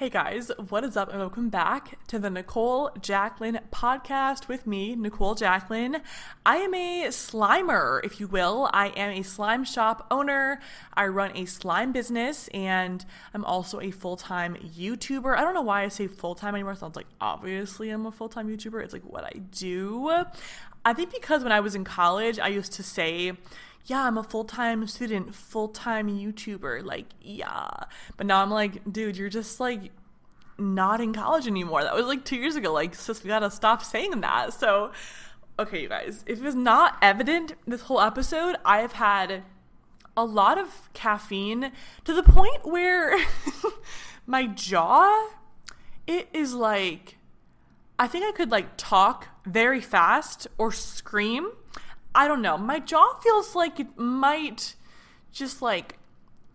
Hey guys, what is up, and welcome back to the Nicole Jacqueline podcast with me, Nicole Jacqueline. I am a slimer, if you will. I am a slime shop owner. I run a slime business, and I'm also a full time YouTuber. I don't know why I say full time anymore. It sounds like obviously I'm a full time YouTuber. It's like what I do. I think because when I was in college, I used to say, yeah, I'm a full time student, full time YouTuber. Like, yeah. But now I'm like, dude, you're just like not in college anymore. That was like two years ago. Like, sis, we gotta stop saying that. So, okay, you guys, if it's not evident this whole episode, I have had a lot of caffeine to the point where my jaw, it is like, I think I could like talk very fast or scream I don't know. My jaw feels like it might just like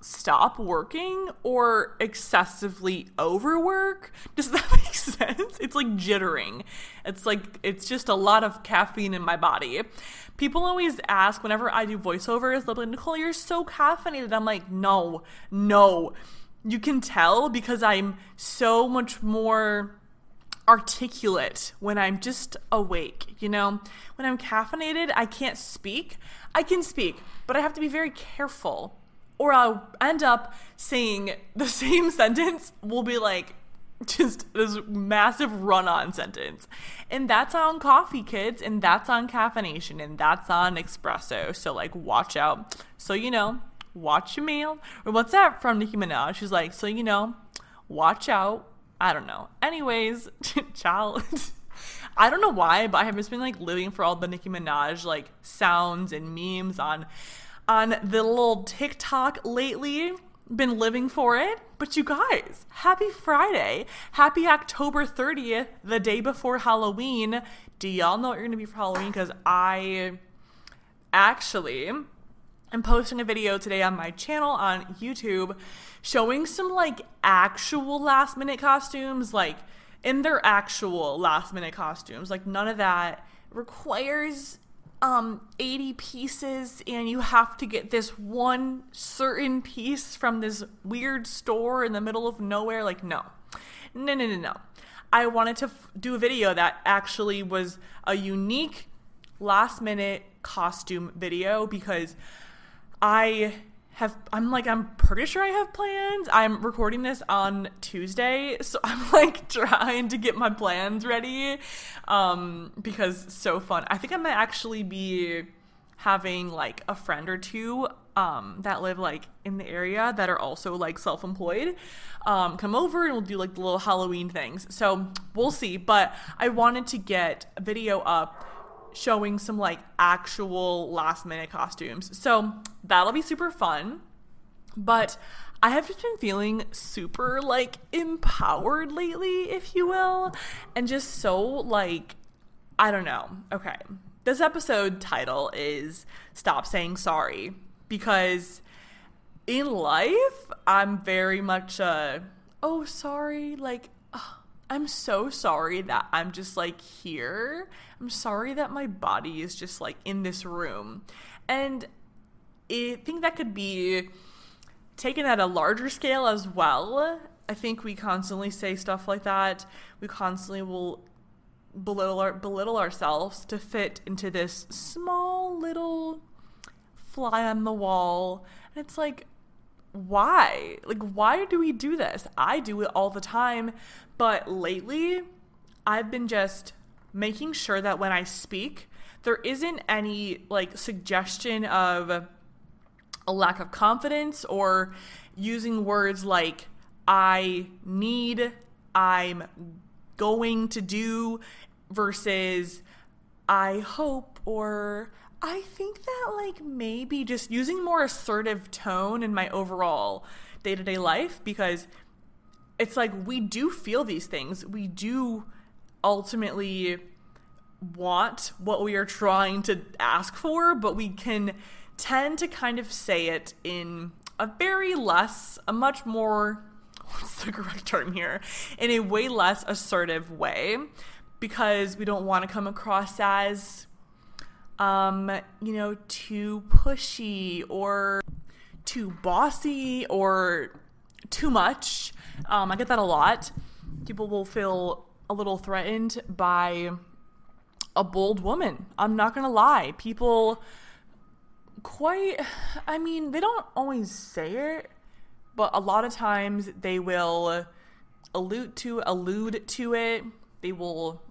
stop working or excessively overwork. Does that make sense? It's like jittering. It's like it's just a lot of caffeine in my body. People always ask whenever I do voiceovers, they'll be like, Nicole, you're so caffeinated. I'm like, no, no. You can tell because I'm so much more articulate when I'm just awake, you know? When I'm caffeinated, I can't speak. I can speak, but I have to be very careful or I'll end up saying the same sentence will be like just this massive run on sentence. And that's on coffee, kids, and that's on caffeination, and that's on espresso. So, like, watch out. So, you know, watch your meal. Or what's that from Nicki Minaj? She's like, so, you know, watch out I don't know. Anyways, child. I don't know why, but I have just been like living for all the Nicki Minaj like sounds and memes on on the little TikTok lately. Been living for it. But you guys, happy Friday. Happy October 30th, the day before Halloween. Do y'all know what you're gonna be for Halloween? Because I actually am posting a video today on my channel on YouTube showing some like actual last minute costumes, like in their actual last minute costumes. Like none of that requires um 80 pieces and you have to get this one certain piece from this weird store in the middle of nowhere. Like no. No no no no. I wanted to f- do a video that actually was a unique last minute costume video because i have I'm like I'm pretty sure I have plans. I'm recording this on Tuesday, so I'm like trying to get my plans ready um because so fun. I think I might actually be having like a friend or two um that live like in the area that are also like self-employed um come over and we'll do like the little Halloween things. So, we'll see, but I wanted to get a video up showing some like actual last minute costumes. So that'll be super fun. But I have just been feeling super like empowered lately, if you will, and just so like, I don't know. Okay. This episode title is Stop Saying Sorry because in life, I'm very much a oh, sorry, like, I'm so sorry that I'm just like here. I'm sorry that my body is just like in this room. And I think that could be taken at a larger scale as well. I think we constantly say stuff like that. We constantly will belittle our, belittle ourselves to fit into this small little fly on the wall. And it's like why? Like why do we do this? I do it all the time, but lately I've been just making sure that when I speak, there isn't any like suggestion of a lack of confidence or using words like I need, I'm going to do versus I hope or I think that like maybe just using more assertive tone in my overall day-to-day life because it's like we do feel these things. We do ultimately want what we are trying to ask for, but we can tend to kind of say it in a very less, a much more, what's the correct term here? In a way less assertive way because we don't want to come across as, um, you know, too pushy or too bossy or too much. Um, I get that a lot. People will feel a little threatened by a bold woman. I'm not going to lie. People quite I mean, they don't always say it, but a lot of times they will allude to allude to it. They will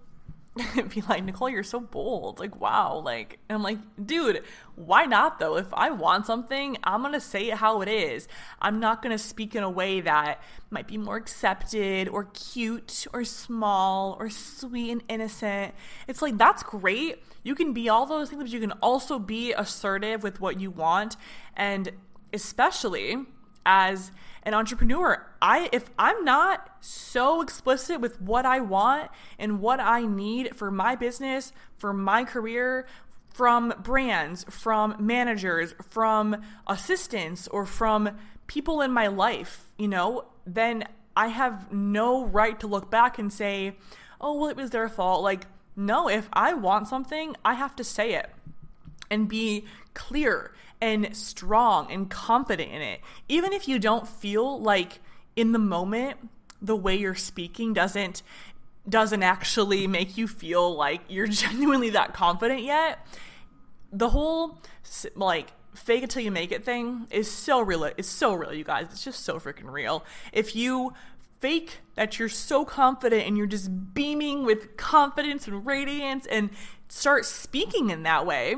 be like, Nicole, you're so bold. Like, wow. Like, I'm like, dude, why not though? If I want something, I'm going to say it how it is. I'm not going to speak in a way that might be more accepted or cute or small or sweet and innocent. It's like, that's great. You can be all those things, but you can also be assertive with what you want. And especially as an entrepreneur. I if I'm not so explicit with what I want and what I need for my business, for my career, from brands, from managers, from assistants or from people in my life, you know, then I have no right to look back and say, "Oh, well it was their fault." Like, no, if I want something, I have to say it and be clear and strong and confident in it. Even if you don't feel like in the moment the way you're speaking doesn't doesn't actually make you feel like you're genuinely that confident yet. The whole like fake it till you make it thing is so real. It's so real, you guys. It's just so freaking real. If you fake that you're so confident and you're just beaming with confidence and radiance and start speaking in that way,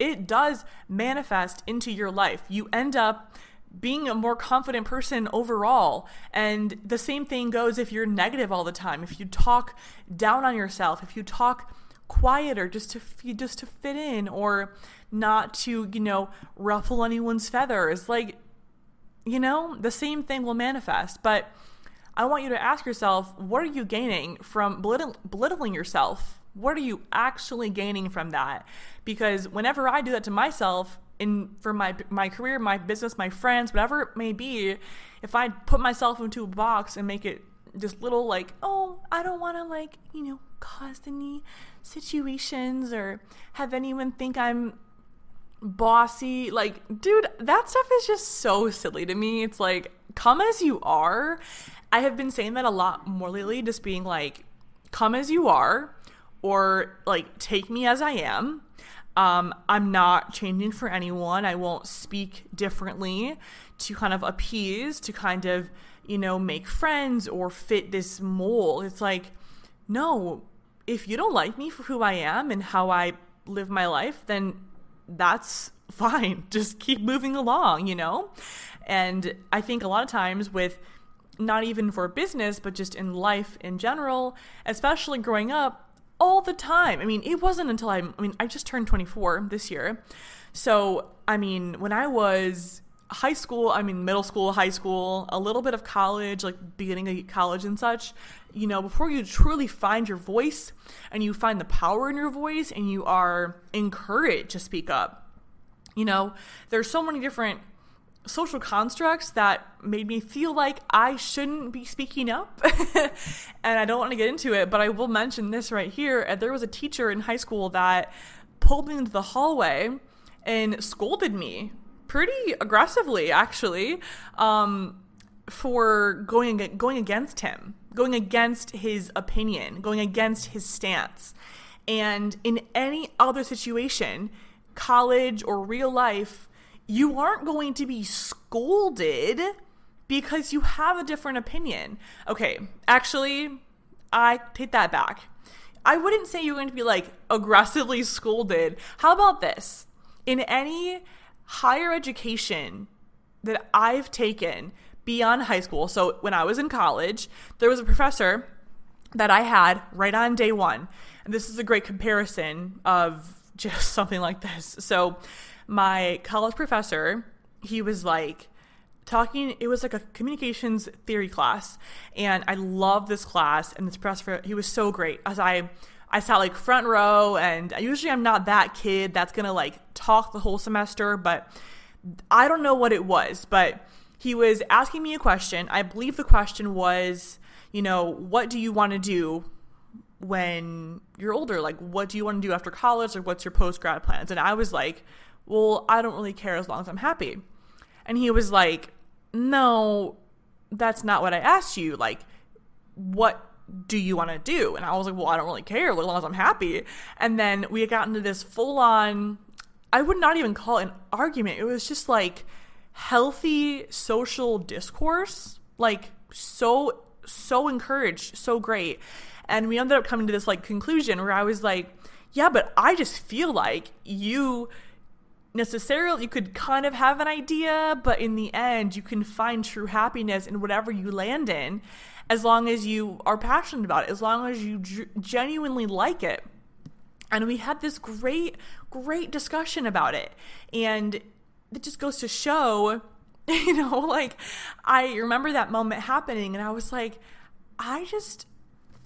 it does manifest into your life. You end up being a more confident person overall. And the same thing goes if you're negative all the time. If you talk down on yourself, if you talk quieter just to just to fit in or not to, you know, ruffle anyone's feathers, like you know, the same thing will manifest. But I want you to ask yourself, what are you gaining from belittling yourself what are you actually gaining from that? Because whenever I do that to myself, in for my my career, my business, my friends, whatever it may be, if I put myself into a box and make it just little like, oh, I don't want to like, you know, cause any situations or have anyone think I'm bossy. Like, dude, that stuff is just so silly to me. It's like, come as you are. I have been saying that a lot more lately, just being like, come as you are or like take me as I am. Um, I'm not changing for anyone. I won't speak differently to kind of appease, to kind of, you know, make friends or fit this mold. It's like, no, if you don't like me for who I am and how I live my life, then that's fine. Just keep moving along, you know? And I think a lot of times with not even for business, but just in life in general, especially growing up, all the time. I mean, it wasn't until I, I mean, I just turned 24 this year. So, I mean, when I was high school, I mean, middle school, high school, a little bit of college, like beginning of college and such, you know, before you truly find your voice and you find the power in your voice and you are encouraged to speak up, you know, there's so many different social constructs that made me feel like I shouldn't be speaking up. and I don't want to get into it, but I will mention this right here. There was a teacher in high school that pulled me into the hallway and scolded me pretty aggressively, actually, um, for going going against him, going against his opinion, going against his stance. And in any other situation, college or real life, you aren't going to be scolded because you have a different opinion. Okay, actually, I take that back. I wouldn't say you're going to be like aggressively scolded. How about this? In any higher education that I've taken beyond high school, so when I was in college, there was a professor that I had right on day one. And this is a great comparison of just something like this. So, my college professor, he was like, talking it was like a communications theory class and i love this class and this professor he was so great. As i i sat like front row and usually i'm not that kid that's gonna like talk the whole semester but i don't know what it was but he was asking me a question. I believe the question was you know what do you want to do when you're older? Like what do you want to do after college? Or what's your post grad plans? And i was like well i don't really care as long as i'm happy and he was like no, that's not what I asked you. Like, what do you want to do? And I was like, well, I don't really care as long as I'm happy. And then we got into this full on, I would not even call it an argument. It was just like healthy social discourse, like so, so encouraged, so great. And we ended up coming to this like conclusion where I was like, yeah, but I just feel like you necessarily you could kind of have an idea but in the end you can find true happiness in whatever you land in as long as you are passionate about it as long as you genuinely like it. And we had this great great discussion about it. And it just goes to show you know like i remember that moment happening and i was like i just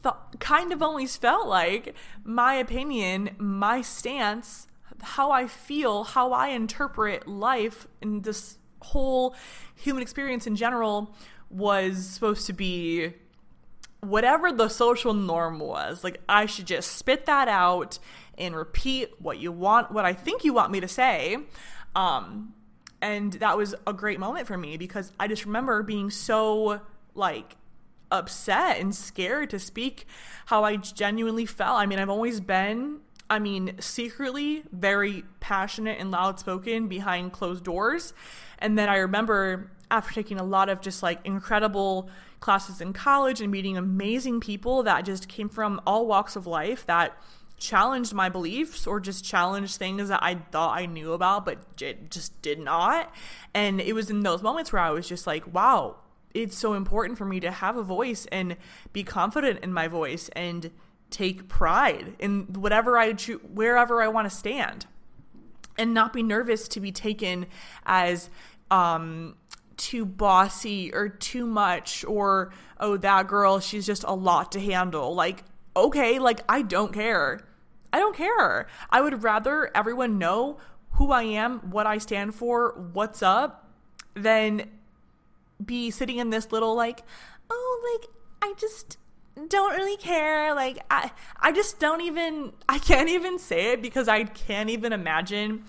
thought kind of always felt like my opinion my stance how I feel, how I interpret life and this whole human experience in general was supposed to be whatever the social norm was. Like I should just spit that out and repeat what you want, what I think you want me to say. Um, and that was a great moment for me because I just remember being so like upset and scared to speak how I genuinely felt. I mean, I've always been I mean, secretly very passionate and loud spoken behind closed doors. And then I remember after taking a lot of just like incredible classes in college and meeting amazing people that just came from all walks of life that challenged my beliefs or just challenged things that I thought I knew about but it just did not. And it was in those moments where I was just like, wow, it's so important for me to have a voice and be confident in my voice and take pride in whatever I choose, wherever I want to stand, and not be nervous to be taken as um, too bossy or too much or oh that girl she's just a lot to handle. Like okay, like I don't care. I don't care. I would rather everyone know who I am, what I stand for, what's up, than be sitting in this little like, oh, like I just don't really care. Like I I just don't even I can't even say it because I can't even imagine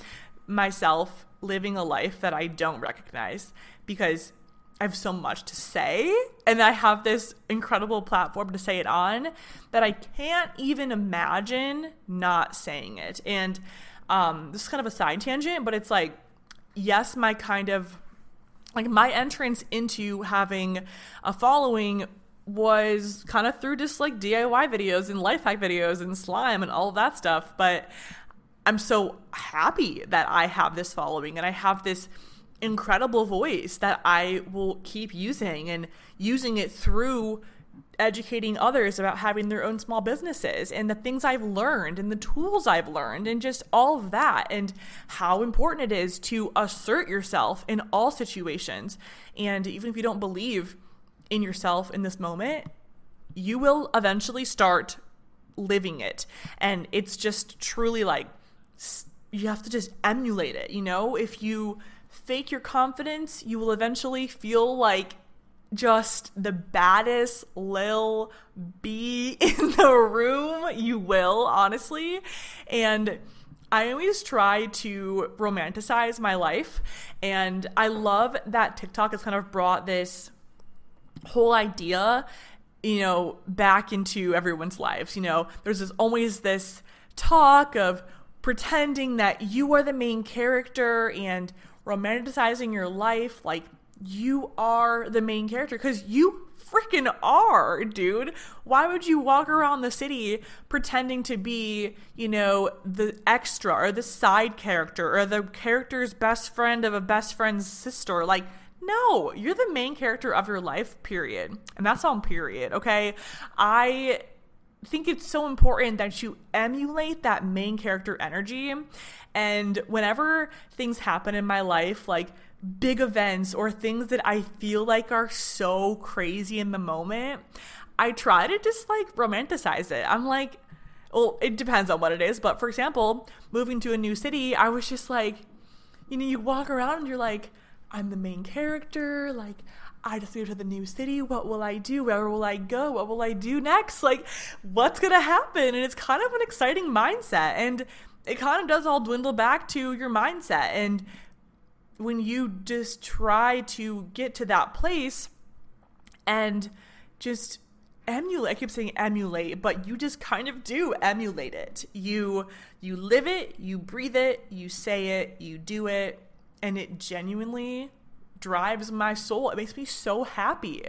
myself living a life that I don't recognize because I have so much to say and I have this incredible platform to say it on that I can't even imagine not saying it. And um, this is kind of a side tangent, but it's like, yes, my kind of like my entrance into having a following was kind of through just like DIY videos and life hack videos and slime and all that stuff. But I'm so happy that I have this following and I have this incredible voice that I will keep using and using it through educating others about having their own small businesses and the things I've learned and the tools I've learned and just all of that and how important it is to assert yourself in all situations. And even if you don't believe in yourself in this moment, you will eventually start living it. And it's just truly like you have to just emulate it. You know, if you fake your confidence, you will eventually feel like just the baddest lil bee in the room. You will, honestly. And I always try to romanticize my life. And I love that TikTok has kind of brought this whole idea, you know, back into everyone's lives. You know, there's this, always this talk of pretending that you are the main character and romanticizing your life like you are the main character because you freaking are, dude. Why would you walk around the city pretending to be, you know, the extra or the side character or the character's best friend of a best friend's sister? Like, no, you're the main character of your life, period. And that's on period, okay? I think it's so important that you emulate that main character energy. And whenever things happen in my life, like big events or things that I feel like are so crazy in the moment, I try to just like romanticize it. I'm like, well, it depends on what it is. But for example, moving to a new city, I was just like, you know, you walk around and you're like, I'm the main character. Like, I just moved to the new city. What will I do? Where will I go? What will I do next? Like, what's going to happen? And it's kind of an exciting mindset. And it kind of does all dwindle back to your mindset. And when you just try to get to that place and just emulate i keep saying emulate but you just kind of do emulate it you you live it you breathe it you say it you do it and it genuinely drives my soul. It makes me so happy.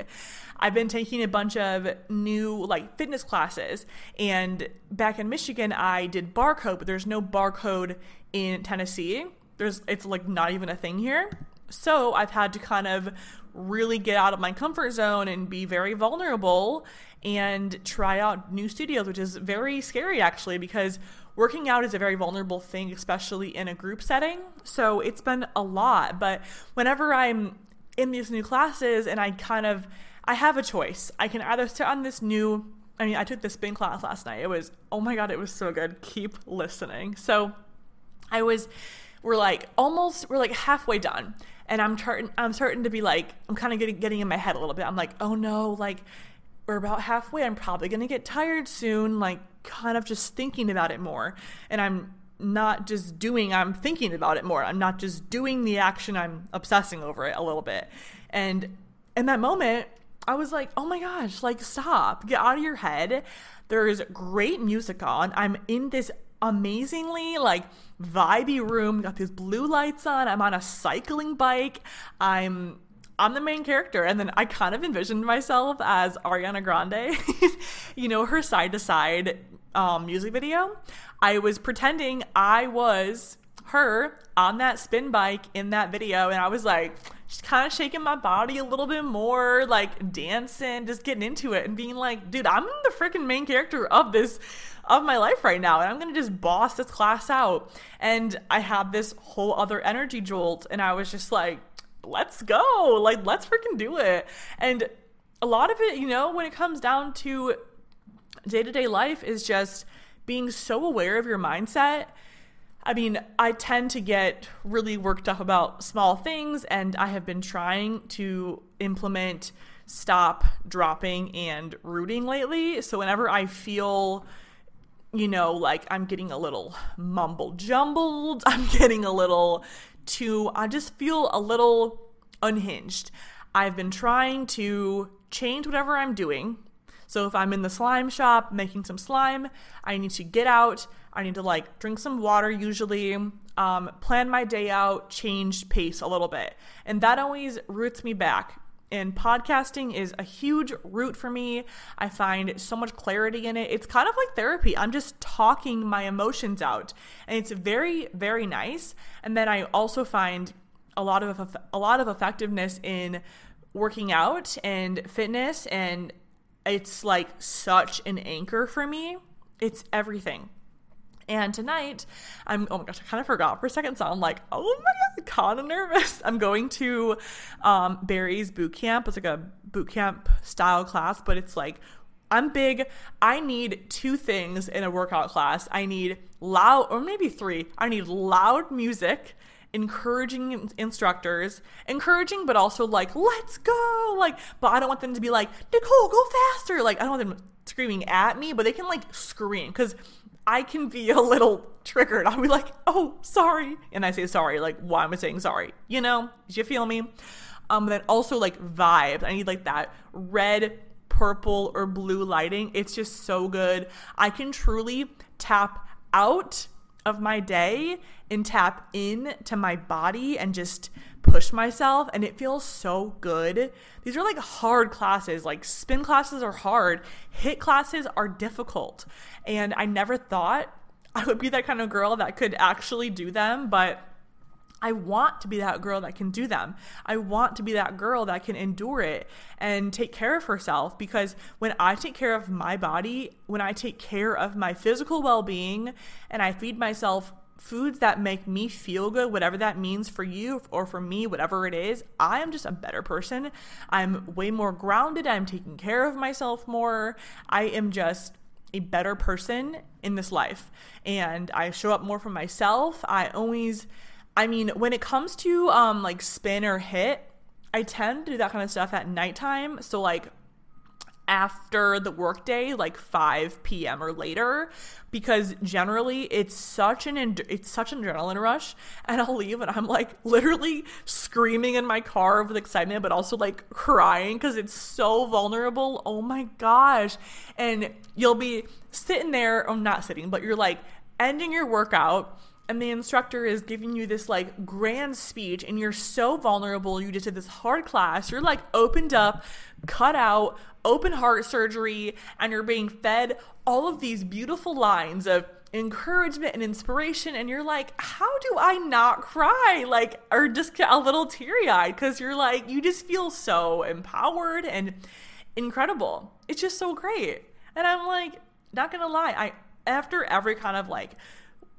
I've been taking a bunch of new like fitness classes and back in Michigan I did Barre Code, but there's no Barre Code in Tennessee. There's it's like not even a thing here. So I've had to kind of really get out of my comfort zone and be very vulnerable and try out new studios, which is very scary actually because working out is a very vulnerable thing, especially in a group setting. So it's been a lot. But whenever I'm in these new classes and I kind of I have a choice. I can either sit on this new I mean, I took the spin class last night. It was oh my god, it was so good. Keep listening. So I was we're like almost we're like halfway done and i'm starting i'm starting to be like i'm kind of getting, getting in my head a little bit i'm like oh no like we're about halfway i'm probably going to get tired soon like kind of just thinking about it more and i'm not just doing i'm thinking about it more i'm not just doing the action i'm obsessing over it a little bit and in that moment i was like oh my gosh like stop get out of your head there's great music on i'm in this amazingly like vibey room. Got these blue lights on. I'm on a cycling bike. I'm I'm the main character. And then I kind of envisioned myself as Ariana Grande, you know, her side to side music video. I was pretending I was her on that spin bike in that video. And I was like, just kind of shaking my body a little bit more, like dancing, just getting into it and being like, dude, I'm the freaking main character of this of my life right now and I'm going to just boss this class out. And I had this whole other energy jolt and I was just like, let's go. Like, let's freaking do it. And a lot of it, you know, when it comes down to day to day life, is just being so aware of your mindset. I mean, I tend to get really worked up about small things, and I have been trying to implement stop, dropping, and rooting lately. So whenever I feel you know, like I'm getting a little mumble jumbled. I'm getting a little too, I just feel a little unhinged. I've been trying to change whatever I'm doing. So if I'm in the slime shop making some slime, I need to get out. I need to like drink some water usually, um, plan my day out, change pace a little bit. And that always roots me back and podcasting is a huge route for me. I find so much clarity in it. It's kind of like therapy. I'm just talking my emotions out, and it's very, very nice. And then I also find a lot of a lot of effectiveness in working out and fitness, and it's like such an anchor for me. It's everything. And tonight, I'm oh my gosh, I kind of forgot for a second. So I'm like, oh my god, kind of nervous. I'm going to um, Barry's boot camp. It's like a boot camp style class, but it's like I'm big. I need two things in a workout class. I need loud, or maybe three. I need loud music encouraging instructors, encouraging, but also like, let's go. Like, but I don't want them to be like, Nicole, go faster. Like, I don't want them screaming at me, but they can like scream because I can be a little triggered. I'll be like, oh, sorry. And I say sorry. Like, why am I saying sorry? You know, do you feel me? Um, then also like vibes. I need like that red, purple, or blue lighting. It's just so good. I can truly tap out of my day and tap in to my body and just push myself and it feels so good. These are like hard classes. Like spin classes are hard. HIIT classes are difficult. And I never thought I would be that kind of girl that could actually do them, but I want to be that girl that can do them. I want to be that girl that can endure it and take care of herself because when I take care of my body, when I take care of my physical well being, and I feed myself foods that make me feel good, whatever that means for you or for me, whatever it is, I am just a better person. I'm way more grounded. I'm taking care of myself more. I am just a better person in this life. And I show up more for myself. I always I mean, when it comes to um like spin or HIIT, I tend to do that kind of stuff at nighttime. So like after the workday, like 5 p.m. or later, because generally it's such an it's such an adrenaline rush, and I'll leave and I'm like literally screaming in my car with excitement, but also like crying because it's so vulnerable. Oh my gosh! And you'll be sitting there, oh not sitting, but you're like ending your workout and the instructor is giving you this like grand speech and you're so vulnerable you just did this hard class you're like opened up cut out open heart surgery and you're being fed all of these beautiful lines of encouragement and inspiration and you're like how do i not cry? Like or just get a little teary-eyed because you're like you just feel so empowered and incredible. It's just so great. And i'm like not gonna lie i after every kind of like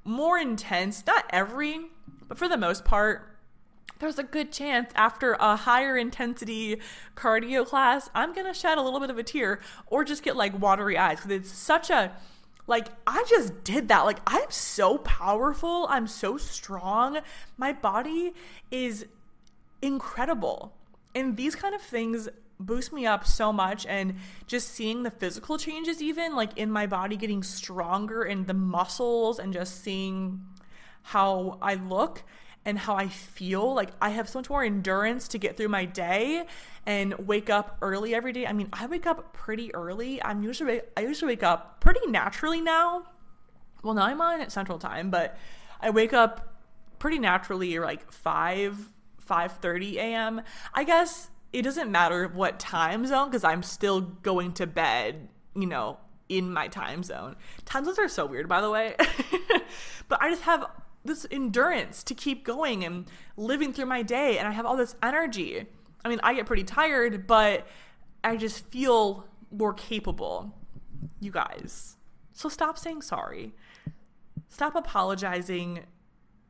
more intense, not every, but for the most part, there's a good chance after a higher intensity cardio class, I'm gonna shed a little bit of a tear or just get like watery eyes because it's such a like I just did that. Like I'm so powerful, I'm so strong. My body is incredible. And these kind of things boost me up so much and just seeing the physical changes even like in my body getting stronger and the muscles and just seeing how I look and how I feel like I have so much more endurance to get through my day and wake up early every day. I mean, I wake up pretty early. I'm usually I usually wake up pretty naturally now. Well, now I'm on at central time, but I wake up pretty naturally like 5 5:30 a.m. I guess it doesn't matter what time zone because I'm still going to bed, you know, in my time zone. Time zones are so weird, by the way. but I just have this endurance to keep going and living through my day, and I have all this energy. I mean, I get pretty tired, but I just feel more capable, you guys. So stop saying sorry. Stop apologizing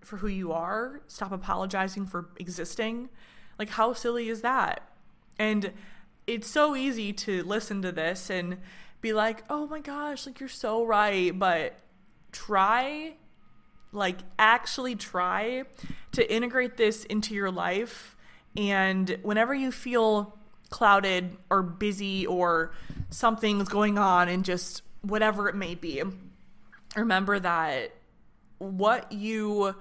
for who you are. Stop apologizing for existing. Like, how silly is that? And it's so easy to listen to this and be like, oh my gosh, like you're so right. But try, like, actually try to integrate this into your life. And whenever you feel clouded or busy or something's going on and just whatever it may be, remember that what you,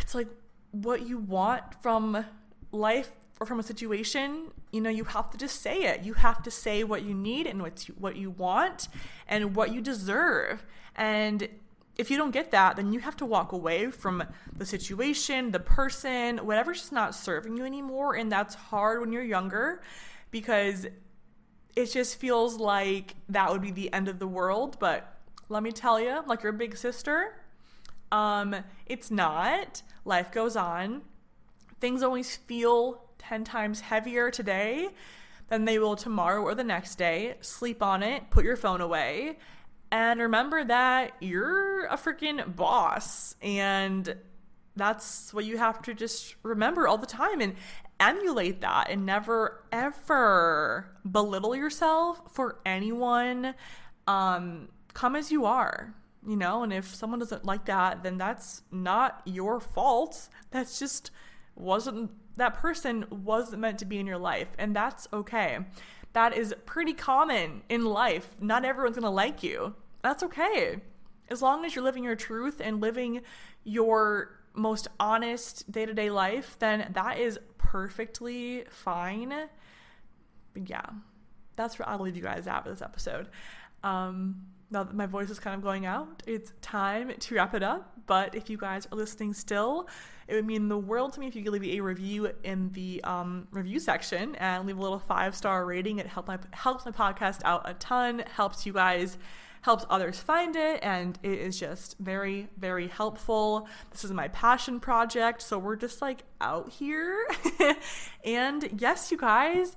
it's like what you want from life or from a situation, you know, you have to just say it. You have to say what you need and what you, what you want and what you deserve. And if you don't get that, then you have to walk away from the situation, the person, whatever's just not serving you anymore. And that's hard when you're younger because it just feels like that would be the end of the world. But let me tell you, like your big sister, um, it's not. Life goes on. Things always feel 10 times heavier today than they will tomorrow or the next day. Sleep on it, put your phone away, and remember that you're a freaking boss. And that's what you have to just remember all the time and emulate that and never ever belittle yourself for anyone. Um, come as you are you know, and if someone doesn't like that, then that's not your fault. That's just wasn't that person wasn't meant to be in your life, and that's okay. That is pretty common in life. Not everyone's gonna like you. That's okay. As long as you're living your truth and living your most honest day to day life, then that is perfectly fine. But yeah, that's where I'll leave you guys at with this episode. Um, now that my voice is kind of going out, it's time to wrap it up. But if you guys are listening still, it would mean the world to me if you could leave a review in the um, review section and leave a little five star rating. It helps my helps my podcast out a ton. Helps you guys helps others find it, and it is just very, very helpful. This is my passion project, so we're just like out here. and yes, you guys,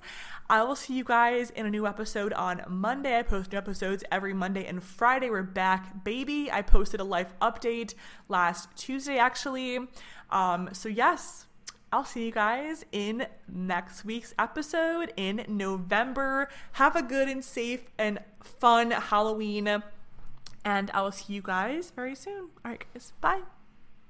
I will see you guys in a new episode on Monday. I post new episodes every Monday and Friday. We're back, baby. I posted a life update last Tuesday, actually. Um, so, yes, I'll see you guys in next week's episode in November. Have a good and safe and fun Halloween. And I will see you guys very soon. All right, guys. Bye.